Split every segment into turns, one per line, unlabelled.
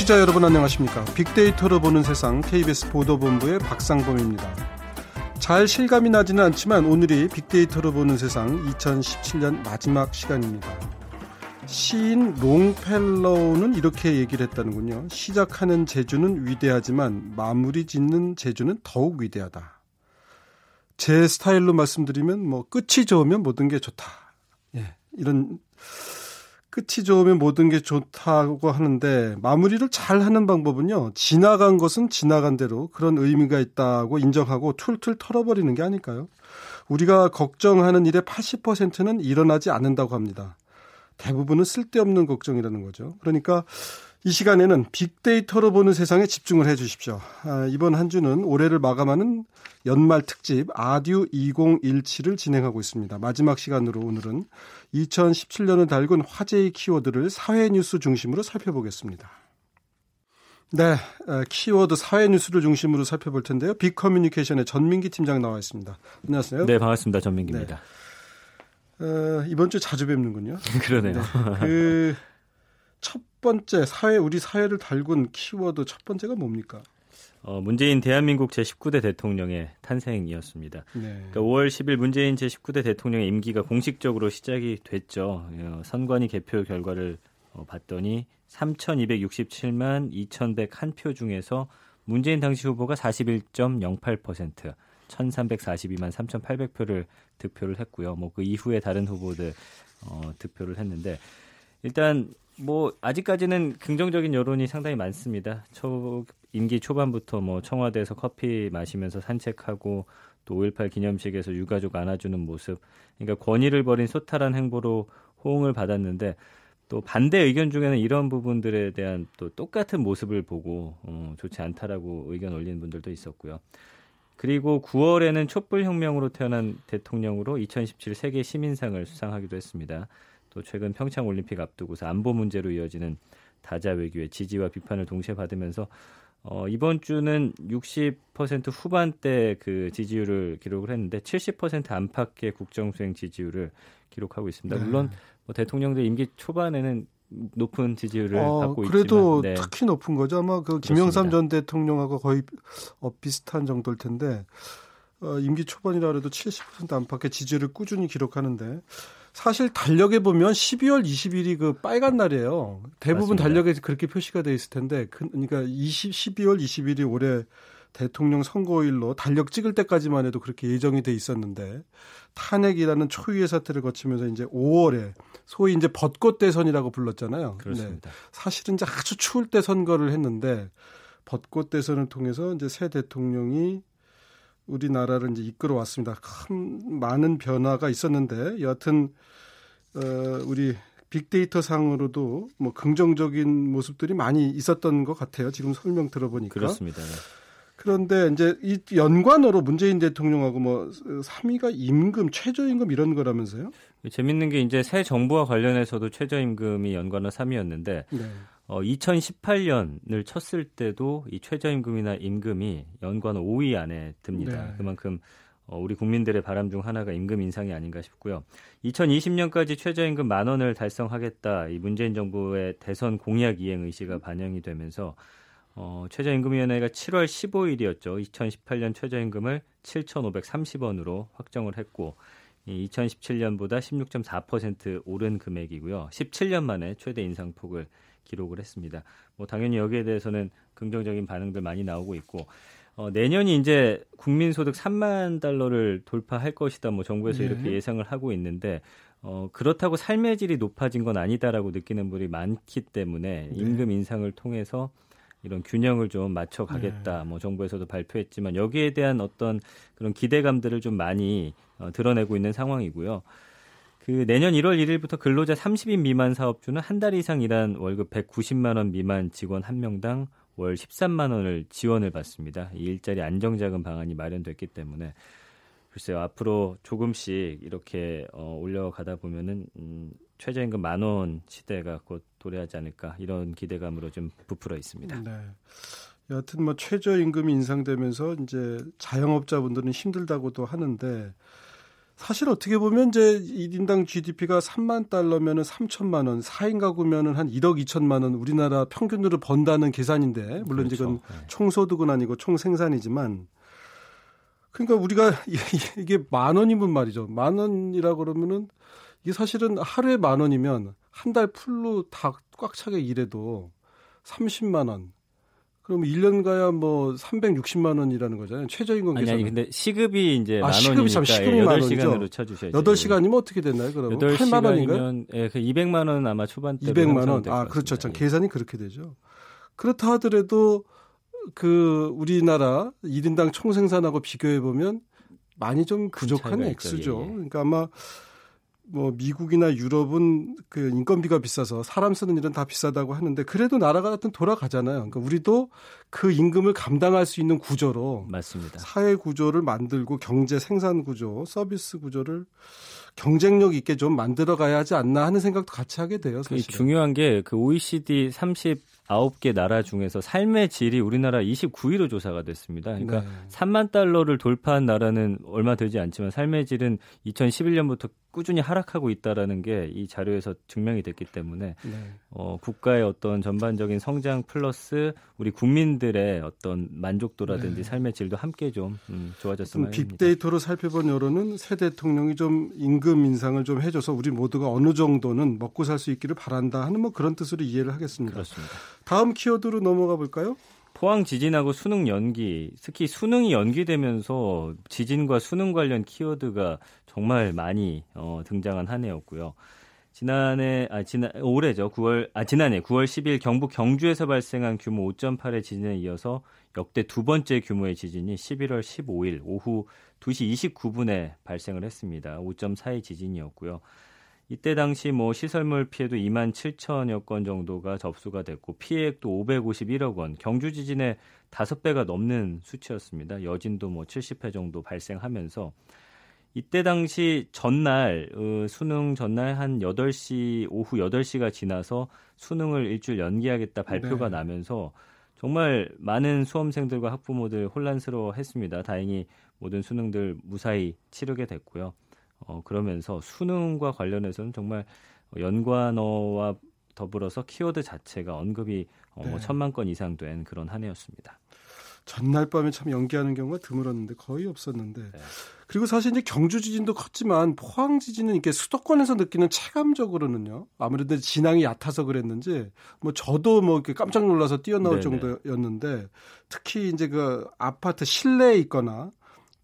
청취자 여러분 안녕하십니까? 빅데이터로 보는 세상 KBS 보도본부의 박상범입니다. 잘 실감이 나지는 않지만 오늘이 빅데이터로 보는 세상 2017년 마지막 시간입니다. 시인 롱펠로우는 이렇게 얘기를 했다는군요. 시작하는 제주는 위대하지만 마무리 짓는 제주는 더욱 위대하다. 제 스타일로 말씀드리면 뭐 끝이 좋으면 모든 게 좋다. 예, 이런 끝이 좋으면 모든 게 좋다고 하는데 마무리를 잘 하는 방법은요. 지나간 것은 지나간 대로 그런 의미가 있다고 인정하고 툴툴 털어버리는 게 아닐까요? 우리가 걱정하는 일의 80%는 일어나지 않는다고 합니다. 대부분은 쓸데없는 걱정이라는 거죠. 그러니까 이 시간에는 빅데이터로 보는 세상에 집중을 해 주십시오. 아, 이번 한 주는 올해를 마감하는 연말 특집 아듀 2017을 진행하고 있습니다. 마지막 시간으로 오늘은 2017년을 달군 화제의 키워드를 사회 뉴스 중심으로 살펴보겠습니다. 네, 키워드 사회 뉴스를 중심으로 살펴볼 텐데요. 빅 커뮤니케이션의 전민기 팀장 나와 있습니다. 안녕하세요.
네, 반갑습니다. 전민기입니다.
네. 어, 이번 주 자주 뵙는군요.
그러네요. 네,
그 첫 번째 사회 우리 사회를 달군 키워드 첫 번째가 뭡니까?
어, 문재인 대한민국 제19대 대통령의 탄생이었습니다. 네. 그러니까 5월 10일 문재인 제19대 대통령의 임기가 공식적으로 시작이 됐죠. 어, 선관위 개표 결과를 어, 봤더니 3,267만 2,101표 중에서 문재인 당시 후보가 41.08%, 1,342만 3,800표를 득표를 했고요. 뭐 그 이후에 다른 후보들 어, 득표를 했는데 일단 뭐 아직까지는 긍정적인 여론이 상당히 많습니다. 초 임기 초반부터 뭐 청와대에서 커피 마시면서 산책하고 또 5.18 기념식에서 유가족 안아주는 모습, 그러니까 권위를 버린 소탈한 행보로 호응을 받았는데 또 반대 의견 중에는 이런 부분들에 대한 또 똑같은 모습을 보고 어, 좋지 않다라고 의견 올리는 분들도 있었고요. 그리고 9월에는 촛불 혁명으로 태어난 대통령으로 2017 세계 시민상을 수상하기도 했습니다. 또 최근 평창 올림픽 앞두고서 안보 문제로 이어지는 다자 외교의 지지와 비판을 동시에 받으면서 어, 이번 주는 60% 후반대 그 지지율을 기록을 했는데 70% 안팎의 국정수행 지지율을 기록하고 있습니다. 네. 물론 뭐 대통령들 임기 초반에는 높은 지지율을 어, 받고
그래도
있지만
그래도 네. 특히 높은 거죠. 아마 그 김영삼 전 대통령하고 거의 어, 비슷한 정도일 텐데 어, 임기 초반이라 그래도 70% 안팎의 지지율을 꾸준히 기록하는데 사실 달력에 보면 12월 20일이 그 빨간 날이에요. 대부분 맞습니다. 달력에 그렇게 표시가 돼 있을 텐데 그, 그러니까 20, 12월 20일이 올해 대통령 선거일로 달력 찍을 때까지만 해도 그렇게 예정이 돼 있었는데 탄핵이라는 초유의 사태를 거치면서 이제 5월에 소위 이제 벚꽃 대선이라고 불렀잖아요.
그렇습니다. 네.
사실은 이제 아주 추울 때 선거를 했는데 벚꽃 대선을 통해서 이제 새 대통령이 우리나라를 이제 이끌어 왔습니다. 큰 많은 변화가 있었는데 여하튼 어 우리 빅데이터 상으로도 뭐 긍정적인 모습들이 많이 있었던 것 같아요. 지금 설명 들어보니까.
그렇습니다. 네.
그런데 이제 이 연관어로 문재인 대통령하고 뭐 3위가 임금, 최저임금 이런 거라면서요?
재밌는 게 이제 새 정부와 관련해서도 최저임금이 연관어 3위였는데 네. 어, 2018년을 쳤을 때도 이 최저임금이나 임금이 연관 5위 안에 듭니다. 네. 그만큼 어, 우리 국민들의 바람 중 하나가 임금 인상이 아닌가 싶고요. 2020년까지 최저임금 만 원을 달성하겠다 이 문재인 정부의 대선 공약 이행 의지가 반영이 되면서 어, 최저임금위원회가 7월 15일이었죠. 2018년 최저임금을 7,530원으로 확정을 했고 이 2017년보다 16.4% 오른 금액이고요. 17년 만에 최대 인상폭을 기록을 했습니다. 뭐 당연히 여기에 대해서는 긍정적인 반응들 많이 나오고 있고 어, 내년이 이제 국민소득 3만 달러를 돌파할 것이다. 뭐 정부에서 네. 이렇게 예상을 하고 있는데 어, 그렇다고 삶의 질이 높아진 건 아니다라고 느끼는 분이 많기 때문에 네. 임금 인상을 통해서 이런 균형을 좀 맞춰 가겠다. 네. 뭐 정부에서도 발표했지만 여기에 대한 어떤 그런 기대감들을 좀 많이 어, 드러내고 있는 상황이고요. 그 내년 1월 1일부터 근로자 30인 미만 사업주는 한 달 이상 일한 월급 190만 원 미만 직원 한 명당 월 13만 원을 지원을 받습니다. 이 일자리 안정자금 방안이 마련됐기 때문에 글쎄요 앞으로 조금씩 이렇게 어, 올려가다 보면은 음, 최저임금 만 원 시대가 곧 도래하지 않을까 이런 기대감으로 좀 부풀어 있습니다. 네.
여하튼 뭐 최저임금이 인상되면서 이제 자영업자분들은 힘들다고도 하는데 사실 어떻게 보면 이제 1인당 GDP가 3만 달러면은 3천만 원, 4인 가구면은 한 1억 2천만 원 우리나라 평균으로 번다는 계산인데 물론 그렇죠. 이건 네. 총소득은 아니고 총생산이지만 그러니까 우리가 이게 만 원이면 말이죠. 만 원이라 그러면은 이게 사실은 하루에 만 원이면 한 달 풀로 다 꽉 차게 일해도 30만 원, 그럼 1년 가야 뭐 360만 원이라는 거잖아요. 최저임금 계산.
아니, 아니 근데 시급이 이제 아, 만 시급이 참 시급이 예, 8시간으로 쳐 주셔야죠.
8시간이면 어떻게 됐나요? 그러면 8만 원인가요?
예, 그 200만 원 아마 초반대
200만 원. 아, 그렇죠. 참 예. 계산이 그렇게 되죠. 그렇다 하더라도 그 우리나라 1인당 총생산하고 비교해 보면 많이 좀 부족한 액수죠. 예, 예. 그러니까 아마 뭐 미국이나 유럽은 그 인건비가 비싸서 사람 쓰는 일은 다 비싸다고 하는데 그래도 나라가 같은 돌아가잖아요. 그러니까 우리도 그 임금을 감당할 수 있는 구조로
맞습니다.
사회 구조를 만들고 경제 생산 구조, 서비스 구조를 경쟁력 있게 좀 만들어 가야 하지 않나 하는 생각도 같이 하게 돼요. 사실
중요한 게 그 OECD 30 9개 나라 중에서 삶의 질이 우리나라 29위로 조사가 됐습니다. 그러니까 네. 3만 달러를 돌파한 나라는 얼마 되지 않지만 삶의 질은 2011년부터 꾸준히 하락하고 있다라는 게 이 자료에서 증명이 됐기 때문에 네. 어, 국가의 어떤 전반적인 성장 플러스 우리 국민들의 어떤 만족도라든지 네. 삶의 질도 함께 좀 음, 좋아졌으면
합니다. 빅데이터로 살펴본 여론은 새 대통령이 좀 임금 인상을 좀 해줘서 우리 모두가 어느 정도는 먹고 살 수 있기를 바란다 하는 뭐 그런 뜻으로 이해를 하겠습니다.
그렇습니다.
다음 키워드로 넘어가 볼까요?
포항 지진하고 수능 연기, 특히 수능이 연기되면서 지진과 수능 관련 키워드가 정말 많이 어, 등장한 한 해였고요. 지난해 아 지난 올해죠. 9월 아 지난해 9월 10일 경북 경주에서 발생한 규모 5.8의 지진에 이어서 역대 두 번째 규모의 지진이 11월 15일 오후 2시 29분에 발생을 했습니다. 5.4의 지진이었고요. 이때 당시 뭐 시설물 피해도 2만 7천여 건 정도가 접수가 됐고 피해액도 551억 원, 경주 지진의 5배가 넘는 수치였습니다. 여진도 뭐 70회 정도 발생하면서 이때 당시 전날 어, 수능 전날 한 8시 오후 8시가 지나서 수능을 일주일 연기하겠다 발표가 네. 나면서 정말 많은 수험생들과 학부모들 혼란스러워 했습니다. 다행히 모든 수능들 무사히 치르게 됐고요. 어, 그러면서 수능과 관련해서는 정말 연관어와 더불어서 키워드 자체가 언급이 어, 네. 천만 건 이상 된 그런 한 해였습니다.
전날 밤에 참 연기하는 경우가 드물었는데 거의 없었는데 네. 그리고 사실 이제 경주 지진도 컸지만 포항 지진은 이렇게 수도권에서 느끼는 체감적으로는요 아무래도 진앙이 얕아서 그랬는지 뭐 저도 뭐 이렇게 깜짝 놀라서 뛰어나올 네네. 정도였는데 특히 이제 그 아파트 실내에 있거나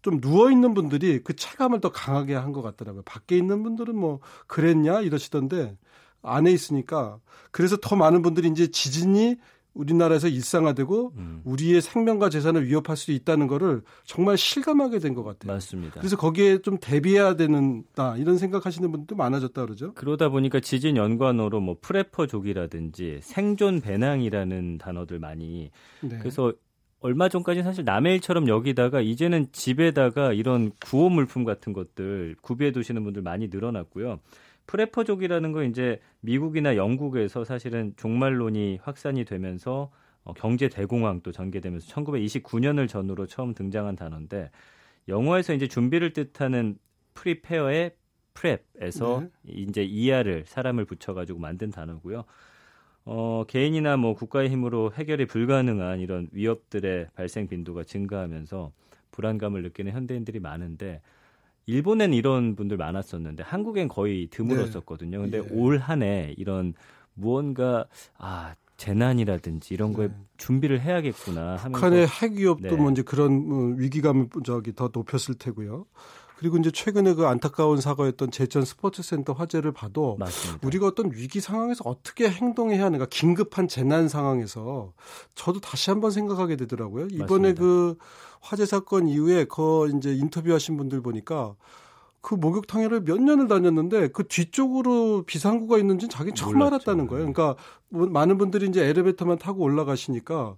좀 누워 있는 분들이 그 체감을 더 강하게 한 것 같더라고요. 밖에 있는 분들은 뭐 그랬냐 이러시던데 안에 있으니까 그래서 더 많은 분들이 이제 지진이 우리나라에서 일상화되고 음. 우리의 생명과 재산을 위협할 수 있다는 거를 정말 실감하게 된 것 같아요.
맞습니다.
그래서 거기에 좀 대비해야 되는다 이런 생각하시는 분들도 많아졌다 그러죠.
그러다 보니까 지진 연관어로 뭐 프레퍼족이라든지 생존 배낭이라는 단어들 많이 네. 그래서 얼마 전까지 사실 남의 일처럼 여기다가 이제는 집에다가 이런 구호 물품 같은 것들 구비해 두시는 분들 많이 늘어났고요. 프레퍼족이라는 거 이제 미국이나 영국에서 사실은 종말론이 확산이 되면서 어, 경제 대공황 또 전개되면서 1929년을 전후로 처음 등장한 단어인데 영어에서 이제 준비를 뜻하는 prepare의 prep에서 네. 이제 er을 사람을 붙여가지고 만든 단어고요. 어, 개인이나 뭐 국가의 힘으로 해결이 불가능한 이런 위협들의 발생 빈도가 증가하면서 불안감을 느끼는 현대인들이 많은데 일본엔 이런 분들 많았었는데 한국엔 거의 드물었었거든요. 근데 네. 예. 올 한 해 이런 무언가 아 재난이라든지 이런 거에 네. 준비를 해야겠구나 하면서
북한의 핵 위협도 네. 먼저 그런 어, 위기감을 저기 더 높였을 테고요. 그리고 이제 최근에 그 안타까운 사고였던 제천 스포츠센터 화재를 봐도 맞습니다. 우리가 어떤 위기 상황에서 어떻게 행동해야 하는가 긴급한 재난 상황에서 저도 다시 한번 생각하게 되더라고요. 이번에 맞습니다. 그 화재 사건 이후에 그 이제 인터뷰하신 분들 보니까 그 목욕탕에를 몇 년을 다녔는데 그 뒤쪽으로 비상구가 있는지는 자기 처음 몰랐죠. 알았다는 거예요. 그러니까 뭐 많은 분들이 이제 엘리베이터만 타고 올라가시니까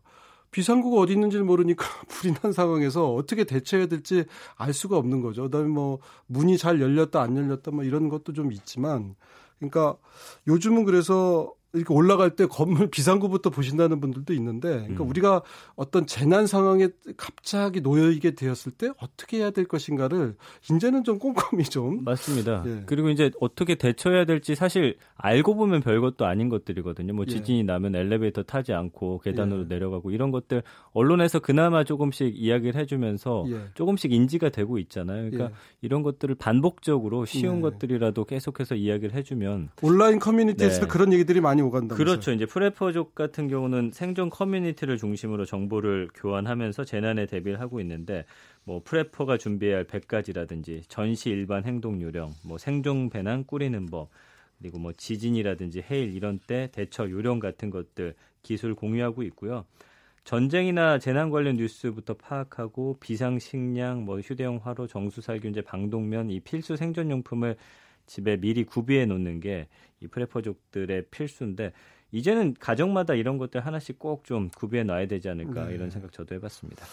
비상구가 어디 있는지를 모르니까 불이 난 상황에서 어떻게 대처해야 될지 알 수가 없는 거죠. 그다음에 뭐 문이 잘 열렸다 안 열렸다 뭐 이런 것도 좀 있지만 그러니까 요즘은 그래서 이렇게 올라갈 때 건물 비상구부터 보신다는 분들도 있는데, 그러니까 음. 우리가 어떤 재난 상황에 갑자기 놓여있게 되었을 때 어떻게 해야 될 것인가를 이제는 좀 꼼꼼히 좀
맞습니다. 예. 그리고 이제 어떻게 대처해야 될지 사실 알고 보면 별것도 아닌 것들이거든요. 뭐 예. 지진이 예. 나면 엘리베이터 타지 않고 계단으로 예. 내려가고 이런 것들 언론에서 그나마 조금씩 이야기를 해주면서 예. 조금씩 인지가 되고 있잖아요. 그러니까 예. 이런 것들을 반복적으로 쉬운 네. 것들이라도 계속해서 이야기를 해주면
온라인 커뮤니티에서 네. 그런 얘기들이 많이 많이 오간다.
그렇죠. 이제 프레퍼족 같은 경우는 생존 커뮤니티를 중심으로 정보를 교환하면서 재난에 대비를 하고 있는데 뭐 프레퍼가 준비해야 할 100가지라든지 전시 일반 행동 요령, 뭐 생존 배낭 꾸리는 법, 그리고 뭐 지진이라든지 해일 이런 때 대처 요령 같은 것들 기술 공유하고 있고요. 전쟁이나 재난 관련 뉴스부터 파악하고 비상 식량, 뭐 휴대용 화로, 정수살균제, 방독면 이 필수 생존 용품을 집에 미리 구비해 놓는 게 이 프레퍼족들의 필수인데 이제는 가정마다 이런 것들 하나씩 꼭 좀 구비해 놔야 되지 않을까 네. 이런 생각 저도 해봤습니다.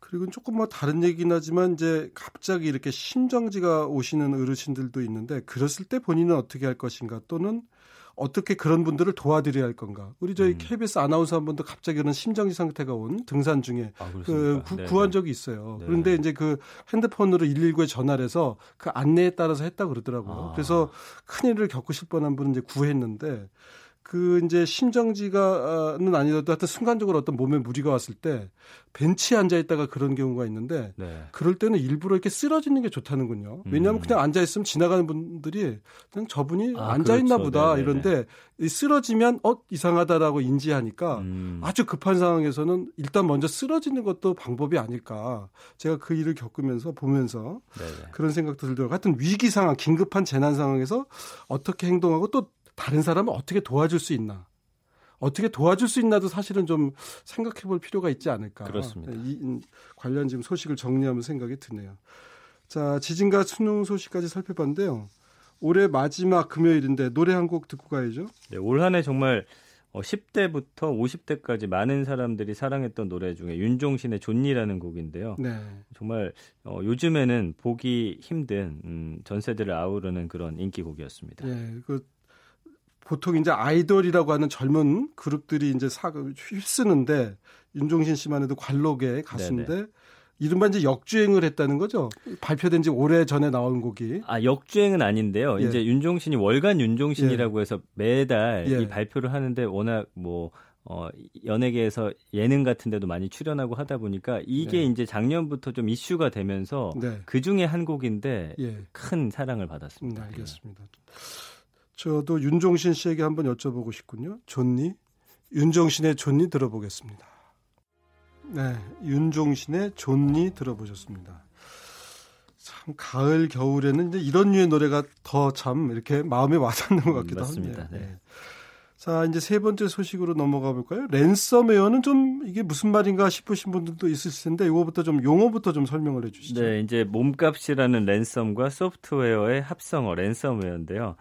그리고 조금 뭐 다른 얘기긴 하지만 이제 갑자기 이렇게 심정지가 오시는 어르신들도 있는데 그랬을 때 본인은 어떻게 할 것인가 또는 어떻게 그런 분들을 도와드려야 할 건가? 우리 저희 음. KBS 아나운서 한 분도 갑자기 그런 심정지 상태가 온 등산 중에 아, 그 구, 네, 구한 네. 적이 있어요. 네. 그런데 이제 그 핸드폰으로 119에 전화를 해서 그 안내에 따라서 했다 그러더라고요. 아. 그래서 큰 일을 겪으실 뻔한 분은 이제 구했는데 그 이제 심정지가는 아니더라도 하여튼 순간적으로 어떤 몸에 무리가 왔을 때 벤치에 앉아 있다가 그런 경우가 있는데 네. 그럴 때는 일부러 이렇게 쓰러지는 게 좋다는군요. 왜냐하면 음. 그냥 앉아 있으면 지나가는 분들이 그냥 저분이 아, 앉아 있나 그렇죠. 보다 네네. 이런데 쓰러지면 어 이상하다라고 인지하니까 음. 아주 급한 상황에서는 일단 먼저 쓰러지는 것도 방법이 아닐까. 제가 그 일을 겪으면서 보면서 네네. 그런 생각도 들더라고요. 하여튼 위기 상황, 긴급한 재난 상황에서 어떻게 행동하고 또 다른 사람을 어떻게 도와줄 수 있나. 어떻게 도와줄 수 있나도 사실은 좀 생각해 볼 필요가 있지 않을까.
그렇습니다.
이 관련 지금 소식을 정리하면 생각이 드네요. 자, 지진과 수능 소식까지 살펴봤는데요. 올해 마지막 금요일인데 노래 한 곡 듣고 가야죠.
네, 올 한해 정말 10대부터 어, 50대까지 많은 사람들이 사랑했던 노래 중에 윤종신의 존니라는 곡인데요. 네. 정말 어, 요즘에는 보기 힘든 음, 전 세대를 아우르는 그런 인기곡이었습니다.
네, 그 보통 이제 아이돌이라고 하는 젊은 그룹들이 이제 사 휩쓰는데 윤종신 씨만 해도 관록의 가수인데 네네. 이른바 이제 역주행을 했다는 거죠. 발표된 지 오래 전에 나온 곡이.
아, 역주행은 아닌데요. 예. 이제 윤종신이 월간 윤종신이라고 예. 해서 매달 예. 이 발표를 하는데 워낙 뭐 어, 연예계에서 예능 같은 데도 많이 출연하고 하다 보니까 이게 네. 이제 작년부터 좀 이슈가 되면서 네. 그 중에 한 곡인데 예. 큰 사랑을 받았습니다.
음, 알겠습니다. 저도 윤종신 씨에게 한번 여쭤보고 싶군요. 존니? 윤종신의 존니 들어보겠습니다. 네, 윤종신의 존니 들어보셨습니다. 참 가을 겨울에는 이제 이런 류의 노래가 더 참 이렇게 마음에 와닿는 것 같기도 음,
맞습니다. 합니다. 네. 네.
자, 이제 세 번째 소식으로 넘어가 볼까요? 랜섬웨어는 좀 이게 무슨 말인가 싶으신 분들도 있을 텐데 이거부터 좀 용어부터 좀 설명을 해 주시죠.
네, 이제 몸값이라는 랜섬과 소프트웨어의 합성어 랜섬웨어인데요.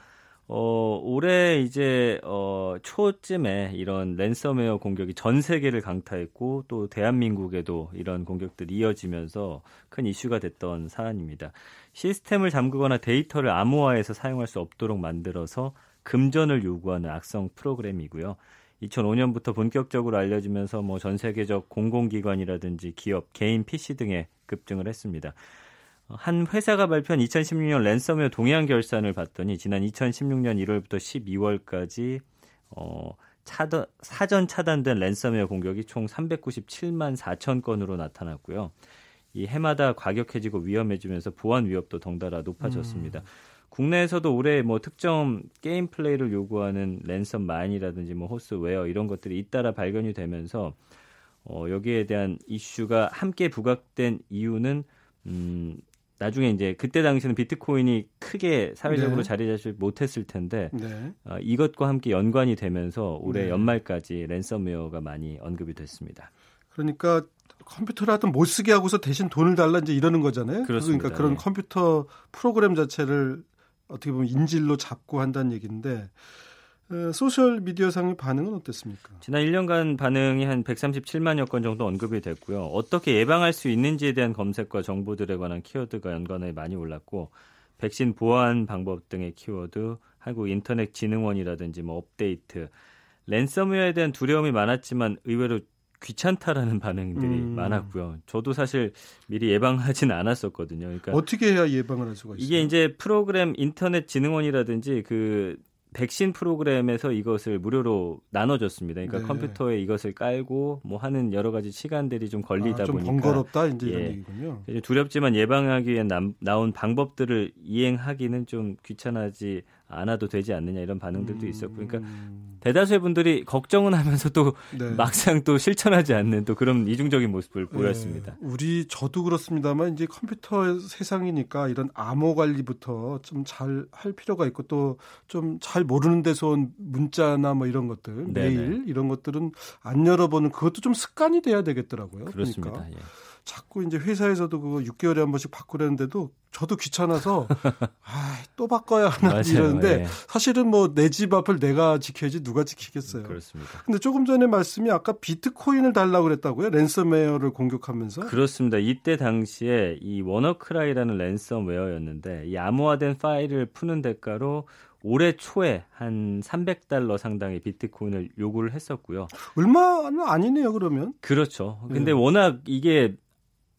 어, 올해 이제 어, 초쯤에 이런 랜섬웨어 공격이 전 세계를 강타했고 또 대한민국에도 이런 공격들이 이어지면서 큰 이슈가 됐던 사안입니다. 시스템을 잠그거나 데이터를 암호화해서 사용할 수 없도록 만들어서 금전을 요구하는 악성 프로그램이고요. 2005년부터 본격적으로 알려지면서 뭐 전 세계적 공공기관이라든지 기업, 개인 PC 등에 급증을 했습니다. 한 회사가 발표한 2016년 랜섬웨어 동향 결산을 봤더니 지난 2016년 1월부터 12월까지 어, 차더, 사전 차단된 랜섬웨어 공격이 총 397만 4천 건으로 나타났고요. 이 해마다 과격해지고 위험해지면서 보안 위협도 덩달아 높아졌습니다. 음. 국내에서도 올해 뭐 특정 게임 플레이를 요구하는 랜섬 마인이라든지 뭐 호스웨어 이런 것들이 잇따라 발견이 되면서 어, 여기에 대한 이슈가 함께 부각된 이유는 음, 나중에 이제 그때 당시는 비트코인이 크게 사회적으로 네. 자리 잡지 못했을 텐데 네. 어, 이것과 함께 연관이 되면서 올해 네. 연말까지 랜섬웨어가 많이 언급이 됐습니다.
그러니까 컴퓨터를 하여튼 못 쓰게 하고서 대신 돈을 달라 이제 이러는 거잖아요.
그렇습니다.
그러니까 그런 네. 컴퓨터 프로그램 자체를 어떻게 보면 인질로 잡고 한다는 얘기인데 소셜 미디어상의 반응은 어땠습니까?
지난 1년간 반응이 한 137만여 건 정도 언급이 됐고요. 어떻게 예방할 수 있는지에 대한 검색과 정보들에 관한 키워드가 연관에 많이 올랐고 백신 보안 방법 등의 키워드, 한국 인터넷 진흥원이라든지 뭐 업데이트, 랜섬웨어에 대한 두려움이 많았지만 의외로 귀찮다라는 반응들이 음. 많았고요. 저도 사실 미리 예방하진 않았었거든요.
그러니까 어떻게 해야 예방을 할 수가 있어요?
이게 이제 프로그램 인터넷 진흥원이라든지 그 백신 프로그램에서 이것을 무료로 나눠줬습니다. 그러니까 네. 컴퓨터에 이것을 깔고 뭐 하는 여러 가지 시간들이 좀 걸리다 아, 좀 보니까
번거롭다 이제 예, 이런 얘기군요.
두렵지만 예방하기 위해 나온 방법들을 이행하기는 좀 귀찮아지 않아도 되지 않느냐 이런 반응들도 음... 있었고 그러니까 대다수의 분들이 걱정은 하면서 또 네. 막상 또 실천하지 않는 또 그런 이중적인 모습을 네. 보였습니다.
우리 저도 그렇습니다만 이제 컴퓨터 세상이니까 이런 암호 관리부터 좀 잘 할 필요가 있고 또 좀 잘 모르는 데서 온 문자나 뭐 이런 것들 메일 이런 것들은 안 열어보는 그것도 좀 습관이 돼야 되겠더라고요.
그렇습니다.
그러니까.
예.
자꾸 이제 회사에서도 그거 6개월에 한 번씩 바꾸려는데도 저도 귀찮아서 아, 또 바꿔야 하나. 이러는데 네. 사실은 뭐 내 집 앞을 내가 지켜야지 누가 지키겠어요.
그렇습니다.
근데 조금 전에 말씀이 아까 비트코인을 달라고 그랬다고요? 랜섬웨어를 공격하면서?
그렇습니다. 이때 당시에 이 워너크라이라는 랜섬웨어였는데 이 암호화된 파일을 푸는 대가로 올해 초에 한 300달러 상당의 비트코인을 요구를 했었고요.
얼마는 아니네요, 그러면.
그렇죠. 근데 네. 워낙 이게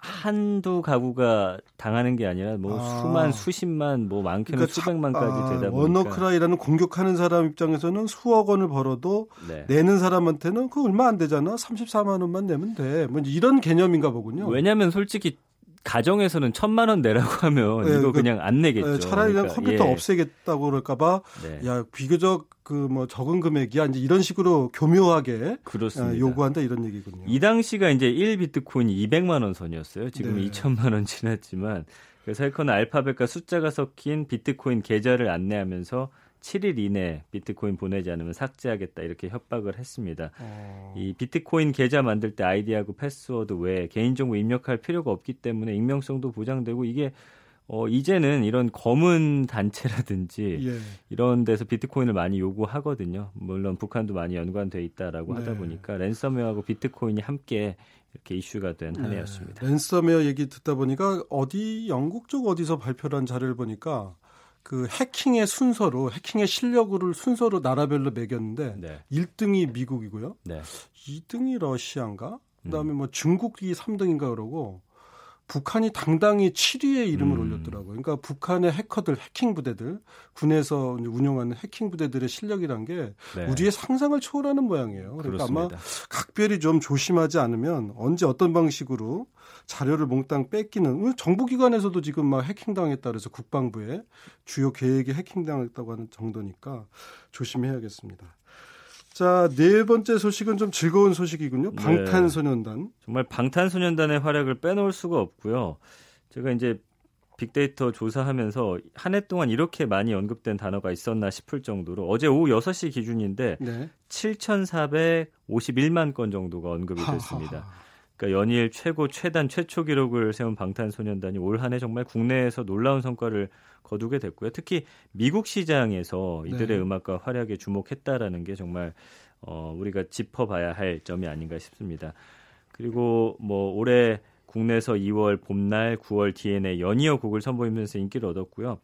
한두 가구가 당하는 게 아니라 뭐 아. 수만 수십만 뭐 많게는 그러니까 수백만까지 아, 되다 보니까
워너크라이라는 공격하는 사람 입장에서는 수억 원을 벌어도 네. 내는 사람한테는 그 얼마 안 되잖아 34만 원만 내면 돼 뭐 이런 개념인가 보군요.
왜냐하면 솔직히 가정에서는 천만 원 내라고 하면 네, 이거 그, 그냥 안 내겠죠. 네,
차라리 그냥 그러니까, 컴퓨터 예. 없애겠다고 그럴까봐 네. 야 비교적 그 뭐 적은 금액이야 이제 이런 식으로 교묘하게 그렇습니다. 요구한다 이런 얘기군요.
이 당시가 이제 1 비트코인이 200만 원 선이었어요. 지금 네. 2천만 원 지났지만 그래서 해커는 알파벳과 숫자가 섞인 비트코인 계좌를 안내하면서 7일 이내 비트코인 보내지 않으면 삭제하겠다 이렇게 협박을 했습니다. 어... 이 비트코인 계좌 만들 때 아이디하고 패스워드 외에 개인정보 입력할 필요가 없기 때문에 익명성도 보장되고 이게 어, 이제는 이런 검은 단체라든지 예. 이런 데서 비트코인을 많이 요구하거든요. 물론 북한도 많이 연관돼 있다라고 네. 하다 보니까 랜섬웨어하고 비트코인이 함께 이렇게 이슈가 된한 네. 해였습니다.
랜섬웨어 얘기 듣다 보니까 어디 영국 쪽 어디서 발표한 자료를 보니까 그 해킹의 순서로 해킹의 실력을 순서로 나라별로 매겼는데 네. 1등이 미국이고요. 네. 2등이 러시아인가? 그다음에 음. 뭐 중국이 3등인가 그러고 북한이 당당히 7위에 이름을 음. 올렸더라고요. 그러니까 북한의 해커들, 해킹 부대들, 군에서 운영하는 해킹 부대들의 실력이란 게 네. 우리의 상상을 초월하는 모양이에요. 그러니까 그렇습니다. 아마 각별히 좀 조심하지 않으면 언제 어떤 방식으로 자료를 몽땅 뺏기는 정부기관에서도 지금 막 해킹당했다 그래서 국방부에 주요 계획이 해킹당했다고 하는 정도니까 조심해야겠습니다. 자, 네 번째 소식은 좀 즐거운 소식이군요. 네. 방탄소년단. 네.
정말 방탄소년단의 활약을 빼놓을 수가 없고요. 제가 이제 빅데이터 조사하면서 한 해 동안 이렇게 많이 언급된 단어가 있었나 싶을 정도로 어제 오후 6시 기준인데 네. 7,451만 건 정도가 언급이 됐습니다. 하하. 그러니까 연일 최고 최단 최초 기록을 세운 방탄소년단이 올 한해 정말 국내에서 놀라운 성과를 거두게 됐고요. 특히 미국 시장에서 이들의 네. 음악과 활약에 주목했다라는 게 정말 어, 우리가 짚어봐야 할 점이 아닌가 싶습니다. 그리고 뭐 올해 국내에서 2월 봄날, 9월 DNA 연이어 곡을 선보이면서 인기를 얻었고요.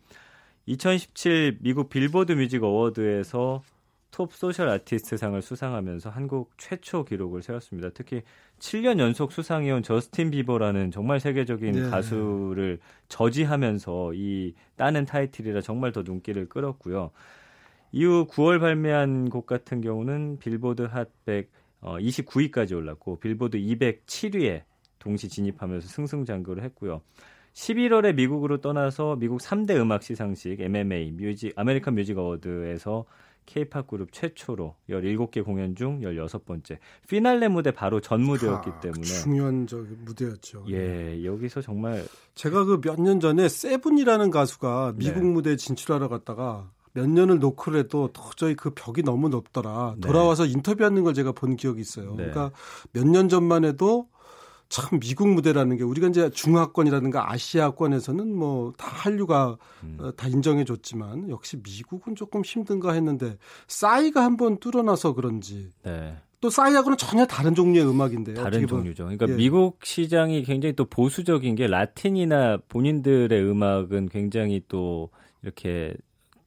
2017 미국 빌보드 Music Award에서 Top Social Artist 상을 수상하면서 한국 최초 기록을 세웠습니다. 특히 7년 연속 수상해온 저스틴 비버라는 정말 세계적인 네. 가수를 저지하면서 이 따는 타이틀이라 정말 더 눈길을 끌었고요. 이후 9월 발매한 곡 같은 경우는 빌보드 핫100 어, 29위까지 올랐고 빌보드 200 7위에 동시 진입하면서 승승장구를 했고요. 11월에 미국으로 떠나서 미국 3대 음악 시상식 MMA 뮤직 아메리칸 뮤직 어워드에서 케이팝 그룹 최초로 17개 공연 중 16번째 피날레 무대 바로 전 무대였기 아, 때문에
중요한 저 무대였죠.
예, 여기서 정말
제가 그 몇 년 전에 세븐이라는 가수가 미국 네. 무대에 진출하러 갔다가 몇 년을 노크를 해도 도저히 그 벽이 너무 높더라. 네. 돌아와서 인터뷰하는 걸 제가 본 기억이 있어요. 네. 그러니까 몇 년 전만 해도 참 미국 무대라는 게 우리가 이제 중화권이라든가 아시아권에서는 뭐 다 한류가 음. 어, 다 인정해 줬지만 역시 미국은 조금 힘든가 했는데 싸이가 한번 뚫어놔서 그런지 네. 또 싸이하고는 전혀 다른 종류의 음악인데요.
다른 종류죠. 그러니까 예. 미국 시장이 굉장히 또 보수적인 게 라틴이나 본인들의 음악은 굉장히 또 이렇게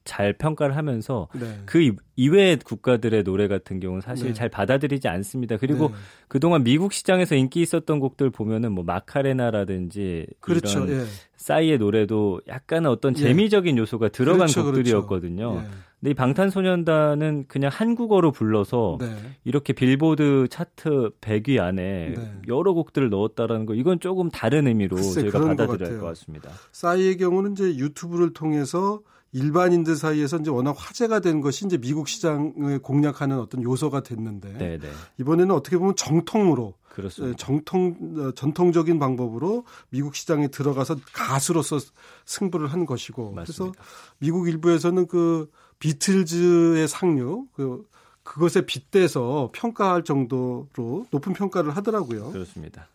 잘 평가를 하면서 네. 그 이외의 국가들의 노래 같은 경우는 사실 네. 잘 받아들이지 않습니다. 그리고 네. 그동안 미국 시장에서 인기 있었던 곡들 보면은 뭐 마카레나라든지 그렇죠. 이런 예. 싸이의 노래도 약간 어떤 예. 재미적인 요소가 들어간 그렇죠, 그렇죠. 곡들이었거든요. 그렇죠. 예. 근데 이 방탄소년단은 그냥 한국어로 불러서 네. 이렇게 빌보드 차트 100위 안에 네. 여러 곡들을 넣었다라는 거 이건 조금 다른 의미로 글쎄, 저희가 받아들여야 할 것 같습니다.
싸이의 경우는 이제 유튜브를 통해서 일반인들 사이에서 이제 워낙 화제가 된 것이 이제 미국 시장을 공략하는 어떤 요소가 됐는데 네네. 네. 이번에는 어떻게 보면 정통으로 그렇습니다. 정통 어, 전통적인 방법으로 미국 시장에 들어가서 가수로서 승부를 한 것이고 맞습니다. 그래서 미국 일부에서는 그 비틀즈의 상류 그 그것에 빗대서 평가할 정도로 높은 평가를 하더라고요.
그렇습니다.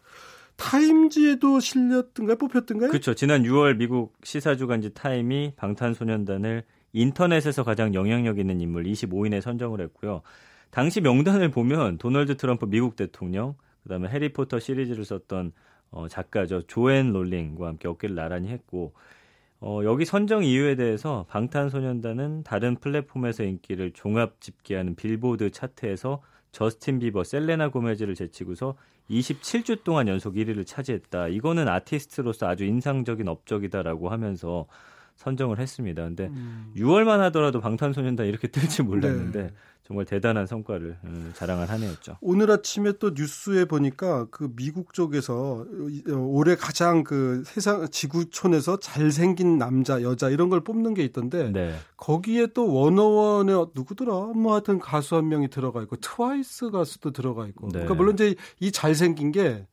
타임지에도 실렸던가요? 뽑혔던가요?
그렇죠. 지난 6월 미국 시사주간지 타임이 방탄소년단을 인터넷에서 가장 영향력 있는 인물 25인에 선정을 했고요. 당시 명단을 보면 도널드 트럼프 미국 대통령, 그다음에 해리포터 시리즈를 썼던 어, 작가죠 조앤 롤링과 함께 어깨를 나란히 했고 어, 여기 선정 이유에 대해서 방탄소년단은 다른 플랫폼에서 인기를 종합 집계하는 빌보드 차트에서 저스틴 비버, 셀레나 고메즈를 제치고서 27주 동안 연속 1위를 차지했다. 이거는 아티스트로서 아주 인상적인 업적이다라고 하면서 선정을 했습니다. 근데 음. 6월만 하더라도 방탄소년단 이렇게 뜰지 몰랐는데 네. 정말 대단한 성과를 음, 자랑한 한 해였죠.
오늘 아침에 또 뉴스에 보니까 그 미국 쪽에서 올해 가장 그 세상 지구촌에서 잘생긴 남자 여자 이런 걸 뽑는 게 있던데 네. 거기에 또 원어원의 누구더라 뭐 하여튼 가수 한 명이 들어가 있고 트와이스 가수도 들어가 있고 네. 그러니까 물론 이제 이 잘생긴 게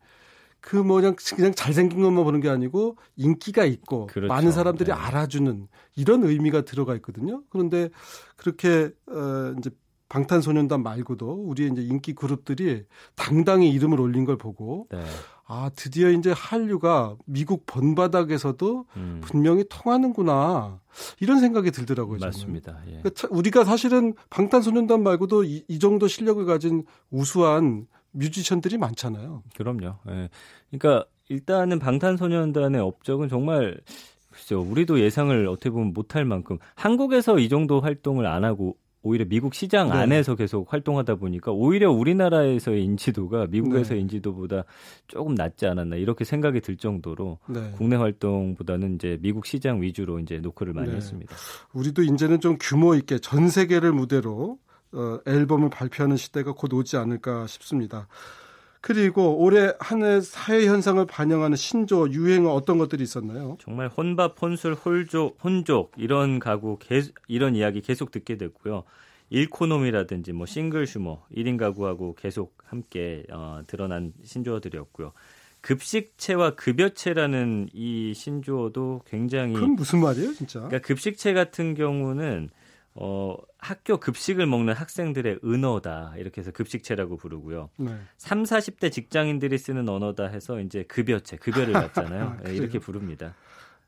그뭐 그냥 그냥 잘생긴 것만 보는 게 아니고 인기가 있고 그렇죠. 많은 사람들이 네. 알아주는 이런 의미가 들어가 있거든요. 그런데 그렇게 어 이제 방탄소년단 말고도 우리의 이제 인기 그룹들이 당당히 이름을 올린 걸 보고 네. 아 드디어 이제 한류가 미국 번바닥에서도 음. 분명히 통하는구나 이런 생각이 들더라고요.
저는. 맞습니다.
예. 그러니까 우리가 사실은 방탄소년단 말고도 이, 이 정도 실력을 가진 우수한 뮤지션들이 많잖아요.
그럼요. 예. 그러니까 일단은 방탄소년단의 업적은 정말 글쎄요. 우리도 예상을 어떻게 보면 못할 만큼 한국에서 이 정도 활동을 안 하고 오히려 미국 시장 네. 안에서 계속 활동하다 보니까 오히려 우리나라에서의 인지도가 미국에서의 네. 인지도보다 조금 낮지 않았나 이렇게 생각이 들 정도로 네. 국내 활동보다는 이제 미국 시장 위주로 이제 노크를 많이 네. 했습니다.
우리도 이제는 좀 규모 있게 전 세계를 무대로 어, 앨범을 발표하는 시대가 곧 오지 않을까 싶습니다. 그리고 올해 한 해 사회 현상을 반영하는 신조 유행어 어떤 것들이 있었나요?
정말 혼밥, 혼술, 홀족, 혼족 이런 가구 계속, 이런 이야기 계속 듣게 됐고요. 일코노미라든지 뭐 싱글 슈머, 1인 가구하고 계속 함께 어, 드러난 신조어들이었고요. 급식체와 급여체라는 이 신조어도 굉장히
그건 무슨 말이에요, 진짜?
그러니까 급식체 같은 경우는 어, 학교 급식을 먹는 학생들의 은어다. 이렇게 해서 급식체라고 부르고요. 네. 3, 40대 직장인들이 쓰는 언어다 해서 이제 급여체, 급여를 받잖아요. 아, 네, 이렇게 부릅니다.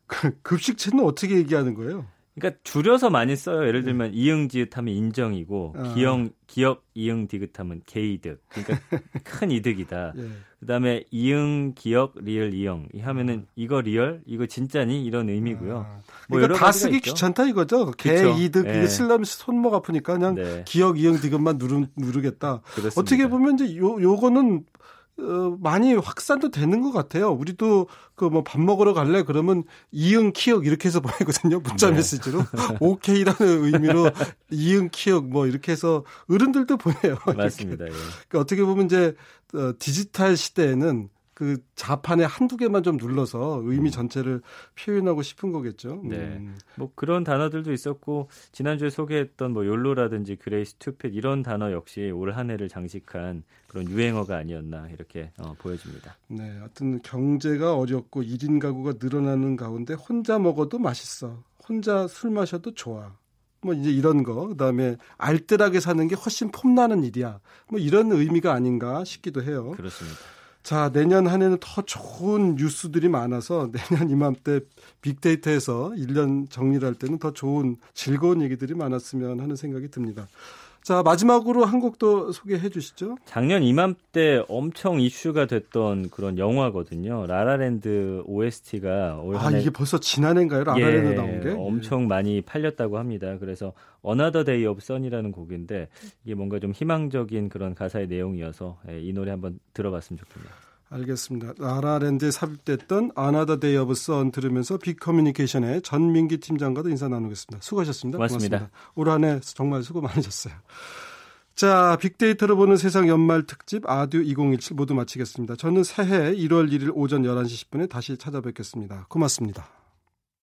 그 급식체는 어떻게 얘기하는 거예요?
그러니까 줄여서 많이 써요. 예를 들면 네. 이응 지읒하면 인정이고 아. 기역 이응 디귿하면 개이득. 그러니까 큰 이득이다. 예. 그다음에 이응 기역 리을 이응 이 하면은 아. 이거 real 이거 진짜니 이런 의미고요. 아.
뭐 그러니까 다 쓰기 있죠. 귀찮다 이거죠. 개 이득 네. 이게 쓰려면 손목 아프니까 그냥 네. 기역 이응 디귿만 누르 누르겠다. 그렇습니다. 어떻게 보면 이제 요 요거는 어, 많이 확산도 되는 것 같아요. 우리도 그 뭐 밥 먹으러 갈래 그러면 이응 키읔 이렇게 해서 보내거든요. 문자 네. 메시지로 오케이라는 의미로 이응 키읔 뭐 이렇게 해서 어른들도 보내요.
맞습니다. 예.
그러니까 어떻게 보면 이제 어, 디지털 시대에는 그 자판에 한두 개만 좀 눌러서 의미 음. 전체를 표현하고 싶은 거겠죠.
네. 음. 뭐 그런 단어들도 있었고 지난주에 소개했던 뭐 YOLO라든지 Great Stupid 이런 단어 역시 올 한 해를 장식한 그런 유행어가 아니었나 이렇게 어, 보여집니다.
네. 하여튼 경제가 어렵고 1인 가구가 늘어나는 가운데 혼자 먹어도 맛있어. 혼자 술 마셔도 좋아. 뭐 이제 이런 거 그다음에 알뜰하게 사는 게 훨씬 폼나는 일이야. 뭐 이런 의미가 아닌가 싶기도 해요.
그렇습니다.
자, 내년 한 해는 더 좋은 뉴스들이 많아서 내년 이맘때 빅데이터에서 1년 정리를 할 때는 더 좋은 즐거운 얘기들이 많았으면 하는 생각이 듭니다. 자, 마지막으로 한 곡도 소개해 주시죠.
작년 이맘때 엄청 이슈가 됐던 그런 영화거든요. 라라랜드 OST가
올 아, 이게 벌써 지난해인가요? 라라랜드
예,
나온 게?
엄청 많이 팔렸다고 합니다. 그래서 Another Day of Sun이라는 곡인데 이게 뭔가 좀 희망적인 그런 가사의 내용이어서 예, 이 노래 한번 들어봤으면 좋겠네요.
알겠습니다. 라라랜드에 삽입됐던 Another Day of Sun 들으면서 빅커뮤니케이션의 전민기 팀장과도 인사 나누겠습니다. 수고하셨습니다.
고맙습니다.
고맙습니다. 올 한 해 정말 수고 많으셨어요. 자, 빅데이터로 보는 세상 연말 특집 아듀 2017 모두 마치겠습니다. 저는 새해 1월 1일 오전 11시 10분에 다시 찾아뵙겠습니다. 고맙습니다.